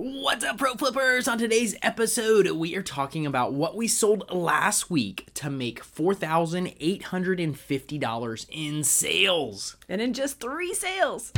What's up, Pro Flippers? On today's episode, we are talking about what we sold last week to make $4,850 in sales. And in just three sales.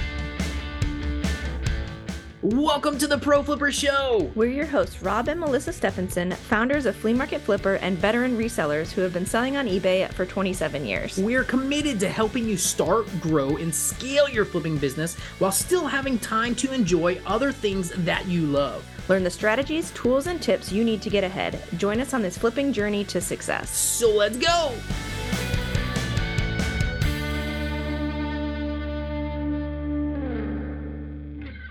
Welcome to the Pro Flipper Show. We're your hosts, Rob and Melissa Stephenson, founders of Flea Market Flipper and veteran resellers who have been selling on eBay for 27 years. We're committed to helping you start, grow, and scale your flipping business while still having time to enjoy other things that you love. Learn the strategies, tools, and tips you need to get ahead. Join us on this flipping journey to success. So let's go.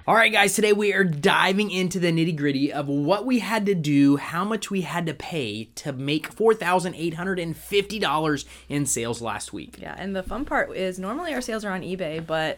All right, guys, today we are diving into the nitty gritty of what we had to do, how much we had to pay to make $4,850 in sales last week. Yeah, and the fun part is normally our sales are on eBay, but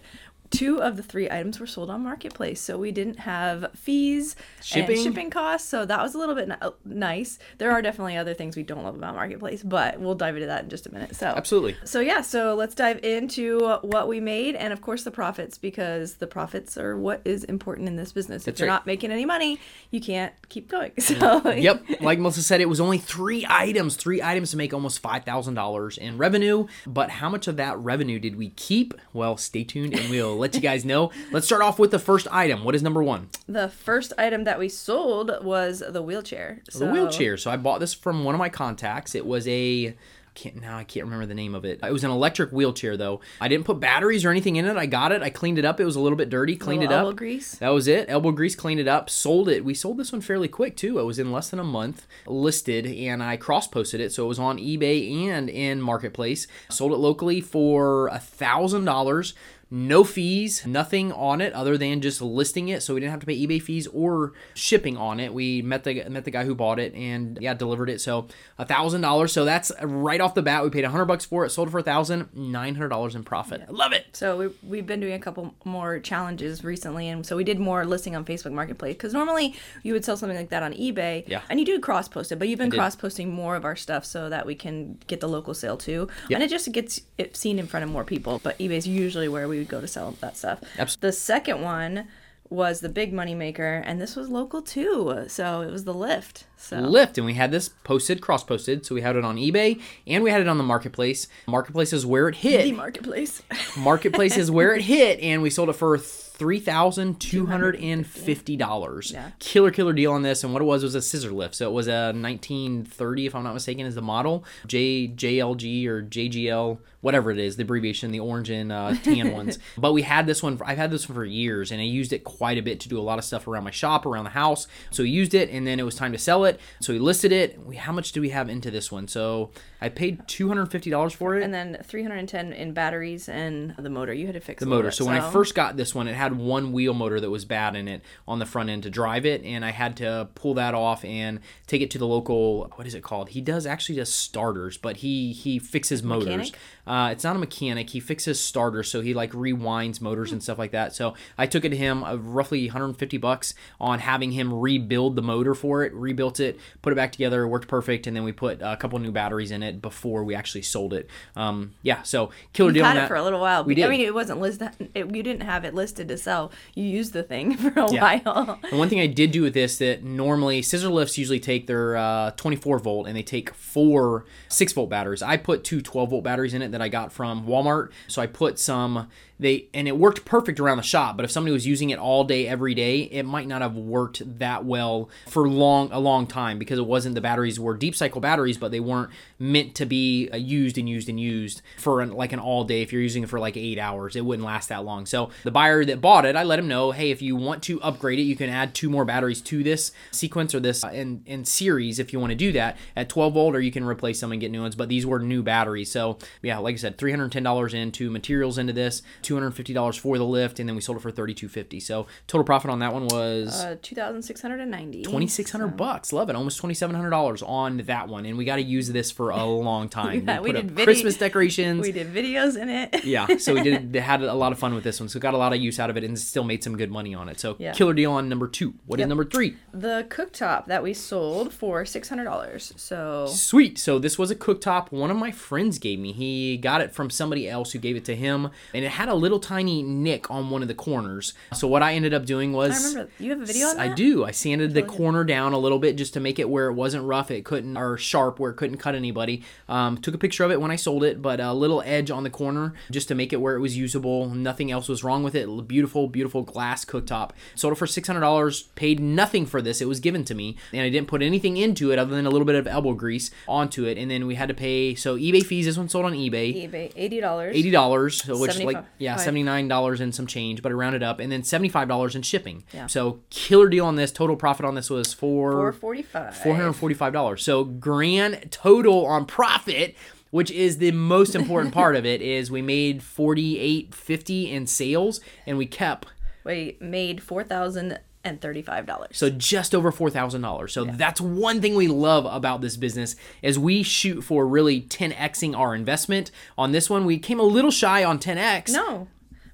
two of the three items were sold on marketplace so we didn't have fees Shipping? and shipping costs so that was a little bit ni- uh, nice there are definitely other things we don't love about marketplace but we'll dive into that in just a minute so Absolutely. so yeah so let's dive into what we made and of course the profits because the profits are what is important in this business That's if you're right. not making any money you can't keep going so Yep, like Melissa said, it was only three items, three items to make almost $5,000 in revenue. But how much of that revenue did we keep? Well, stay tuned and we'll let you guys know. Let's start off with the first item. What is number one? the first item that we sold was the wheelchair so the wheelchair. So I bought this from one of my contacts. It was a can't now I can't remember the name of it. It was an electric wheelchair though. I didn't put batteries or anything in it. I got it. I cleaned it up. It was a little bit dirty. Cleaned it up. elbow grease. That was it. Elbow grease. Cleaned it up. Sold it. We sold this one fairly quick too. It was in less than a month listed, and I cross posted it, so it was on eBay and in Marketplace. Sold it locally for a thousand dollars. No fees, nothing on it other than just listing it, so we didn't have to pay eBay fees or shipping on it. We met the met the guy who bought it and yeah, delivered it. So a thousand dollars. So that's right off the bat. We paid a hundred bucks for it, sold it for a thousand, nine hundred dollars in profit. I love it. So we, we've been doing a couple more challenges recently, and so we did more listing on Facebook Marketplace because normally you would sell something like that on eBay, Yeah. and you do cross post it, but you've been cross posting more of our stuff so that we can get the local sale too, and it just gets it seen in front of more people. But eBay's usually where we would go to sell that stuff. Absolutely. The second one was the big money maker, and this was local too. So it was the lift. So lift, and we had this posted, cross posted. So we had it on eBay, and we had it on the marketplace. Marketplace is where it hit. The marketplace. marketplace is where it hit, and we sold it for. Th- $3,250. Yeah. Killer, killer deal on this. And what it was was a scissor lift. So it was a 1930, if I'm not mistaken, is the model. J JLG or JGL, whatever it is, the abbreviation, the orange and uh, tan ones. But we had this one, for, I've had this one for years, and I used it quite a bit to do a lot of stuff around my shop, around the house. So we used it, and then it was time to sell it. So we listed it. We, how much do we have into this one? So I paid $250 for it. And then 310 in batteries and the motor. You had to fix the motor. Bit, so, so when I first got this one, it had one wheel motor that was bad in it on the front end to drive it, and I had to pull that off and take it to the local. What is it called? He does actually does starters, but he he fixes motors. Uh, it's not a mechanic. He fixes starters, so he like rewinds motors and stuff like that. So I took it to him, uh, roughly 150 bucks on having him rebuild the motor for it. Rebuilt it, put it back together, it worked perfect, and then we put a couple new batteries in it before we actually sold it. Um, yeah, so killer deal. had it that. for a little while. We did. I mean, it wasn't listed. It, you didn't have it listed to sell. You use the thing for a Yeah. while. And one thing I did do with this that normally scissor lifts usually take their uh, 24 volt and they take four 6 volt batteries. I put two 12 volt batteries in it that I got from Walmart. So I put some they and it worked perfect around the shop, but if somebody was using it all day every day, it might not have worked that well for long a long time because it wasn't the batteries were deep cycle batteries, but they weren't meant to be uh, used and used and used for an, like an all day. If you're using it for like 8 hours, it wouldn't last that long. So the buyer that bought it, I let him know, "Hey, if you want to upgrade it, you can add two more batteries to this sequence or this uh, in in series if you want to do that at 12 volt or you can replace them and get new ones, but these were new batteries. So, yeah, like I said, $310 into materials into this, $250 for the lift, and then we sold it for $32.50. So, total profit on that one was Uh, 2,690. 2600 bucks. Love it. Almost $2,700 on that one. And we got to use this for a long time. Yeah, we put did video- Christmas decorations. We did videos in it. yeah, so we did had a lot of fun with this one. So got a lot of use out of it and still made some good money on it. So Yeah. killer deal on number two. What is Yep. number three? The cooktop that we sold for $600. So Sweet. So this was a cooktop one of my friends gave me. He got it from somebody else who gave it to him, and it had a little tiny nick on one of the corners. So what I ended up doing was I remember you have a video on that. I do. I sanded the corner down a little bit just to make it where it wasn't rough, it couldn't or sharp where it couldn't cut anybody. Um, took a picture of it when I sold it, but a little edge on the corner just to make it where it was usable. Nothing else was wrong with it. Beautiful, beautiful beautiful glass cooktop. Sold it for six hundred dollars. Paid nothing for this. It was given to me, and I didn't put anything into it other than a little bit of elbow grease onto it. And then we had to pay so eBay fees. This one sold on eBay. eBay eighty dollars. Eighty dollars, which is like yeah, seventy nine dollars and some change, but I rounded up, and then seventy five dollars in shipping. Yeah. So killer deal on this. Total profit on this was Four for forty five. four hundred forty five dollars. So grand total on profit. Which is the most important part of it is we made forty eight fifty in sales and we kept We made four thousand and thirty five dollars. so just over four thousand dollars. So that's one thing we love about this business is we shoot for really ten xing our investment. On this one, we came a little shy on ten x. No,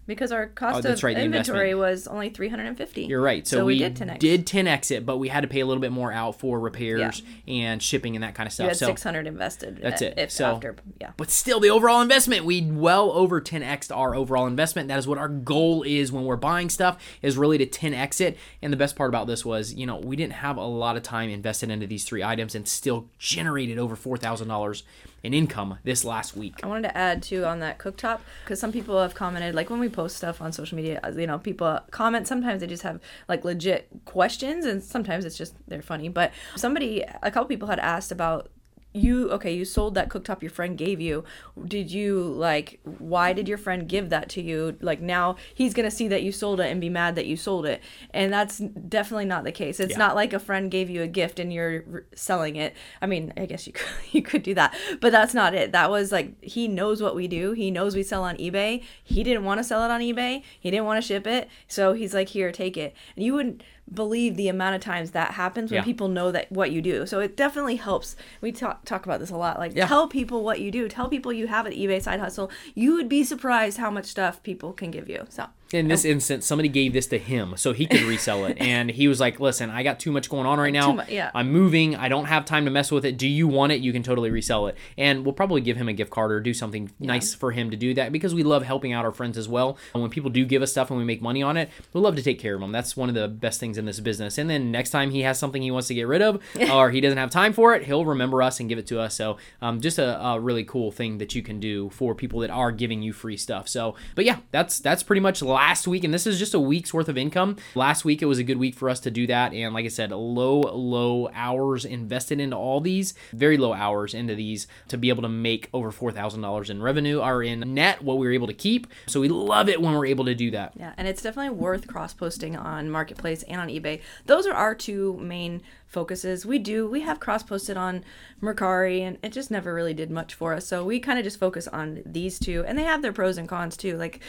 because our cost Oh, of right, inventory was only three hundred and fifty. You're right. So, So we, we did 10x. did 10x it, but we had to pay a little bit more out for repairs and shipping and that kind of You stuff. had So six hundred invested. That's it. If So- after, yeah. but still the overall investment we well over 10x our overall investment that is what our goal is when we're buying stuff is really to 10x it and the best part about this was you know we didn't have a lot of time invested into these three items and still generated over $4000 in income this last week I wanted to add too on that cooktop because some people have commented like when we post stuff on social media, uh, you know, people comment. Sometimes they just have like legit questions, and sometimes it's just they're funny. But somebody, a couple people had asked about you. Okay, you sold that cooktop your friend gave you. Did you like? Why did your friend give that to you? Like now he's gonna see that you sold it and be mad that you sold it, and that's definitely not the case. It's Yeah. not like a friend gave you a gift and you're r- selling it. I mean, I guess you could, you could do that, but that's not it. That was like he knows what we do. He knows we sell on eBay. He didn't want to sell it on eBay. He didn't want to ship it, so he's like, "Here, take it." And you wouldn't believe the amount of times that happens when Yeah. people know that what you do. So it definitely helps. We talk talk about this a lot. Like Yeah. tell people what you do. Tell people you have an eBay side hustle. You would be surprised how much stuff people can give you. So in this instance somebody gave this to him so he could resell it. And he was like listen i got too much going on right now. yeah. i'm moving. I don't have time to mess with it. Do you want it? You can totally resell it. And we'll probably give him a gift card or do something nice for him to do that because we love helping out our friends as well. And when people do give us stuff and we make money on it we love to take care of them that's one of the best things in this business. And then next time he has something he wants to get rid of or he doesn't have time for it he'll remember us and give it to us. So um, just a, a really cool thing that you can do for people that are giving you free stuff. So but yeah that's that's pretty much last week and this is just a week's worth of income last week it was a good week for us to do that and like i said low low hours invested into all these very low hours into these to be able to make over $4000 in revenue or in net what we were able to keep so we love it when we're able to do that Yeah, and it's definitely worth cross posting on Marketplace and on eBay. Those are our two main focuses. We do we have cross posted on Mercari, and it just never really did much for us. So we kind of just focus on these two, and they have their pros and cons too. Like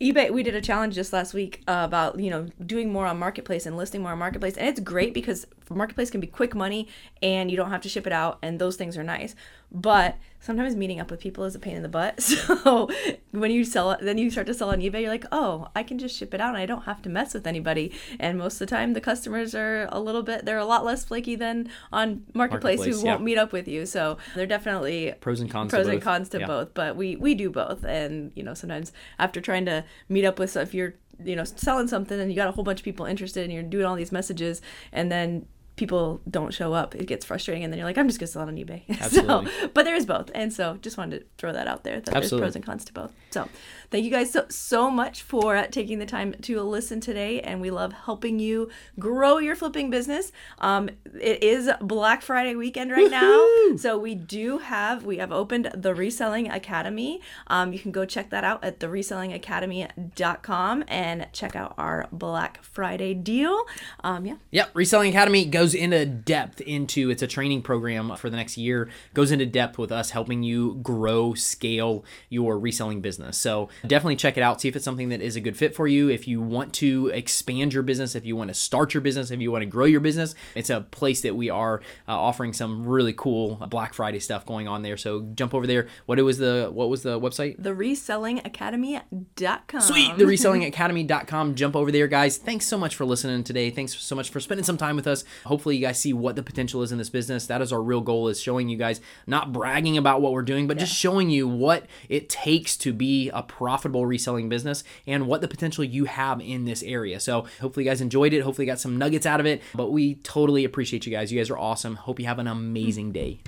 eBay, we did a challenge just last week about you know doing more on Marketplace and listing more on Marketplace, and it's great because Marketplace can be quick money and you don't have to ship it out, and those things are nice. But sometimes meeting up with people is a pain in the butt. So when you sell it, then you start to sell on eBay, you're like, oh, I can just ship it out and I don't have to mess with anybody. And most of the time, the customers are a little bit, they're a lot less flaky than on Marketplace, Marketplace, who won't meet up with you. So they're definitely pros and cons to pros and both. cons to Yeah. both but we we do both and you know sometimes after trying to meet up with if you're you know selling something and you got a whole bunch of people interested and you're doing all these messages and then people don't show up it gets frustrating and then you're like i'm just gonna sell it on ebay. Absolutely. so but there is both and so just wanted to throw that out there that there's Absolutely. pros and cons to both. So thank you guys so so much for taking the time to listen today and we love helping you grow your flipping business. Um it is black friday weekend right now. So we do have we have opened the reselling academy. Um, you can go check that out at the resellingacademy.com and check out our black friday deal. Um, yeah. Yep, Reselling Academy goes into depth into it's a training program for the next year. Goes into depth with us helping you grow, scale your reselling business. So definitely check it out. See if it's something that is a good fit for you. If you want to expand your business, if you want to start your business, if you want to grow your business, it's a place that we are uh, offering some really cool Black Friday stuff going on there. So jump over there. What it was the what was the website? the resellingacademy.com Sweet. The resellingacademy.com. Jump over there, guys. Thanks so much for listening today. Thanks so much for spending some time with us. Hopefully, hopefully you guys see what the potential is in this business. That is our real goal is showing you guys not bragging about what we're doing, but just showing you what it takes to be a profitable reselling business and what the potential you have in this area. So hopefully you guys enjoyed it. Hopefully you got some nuggets out of it. But we totally appreciate you guys. You guys are awesome. Hope you have an amazing hmm. day.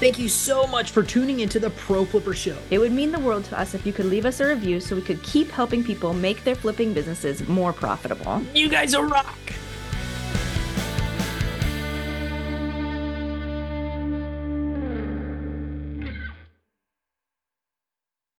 Thank you so much for tuning into the Pro Flipper Show. It would mean the world to us if you could leave us a review so we could keep helping people make their flipping businesses more profitable. You guys are rock.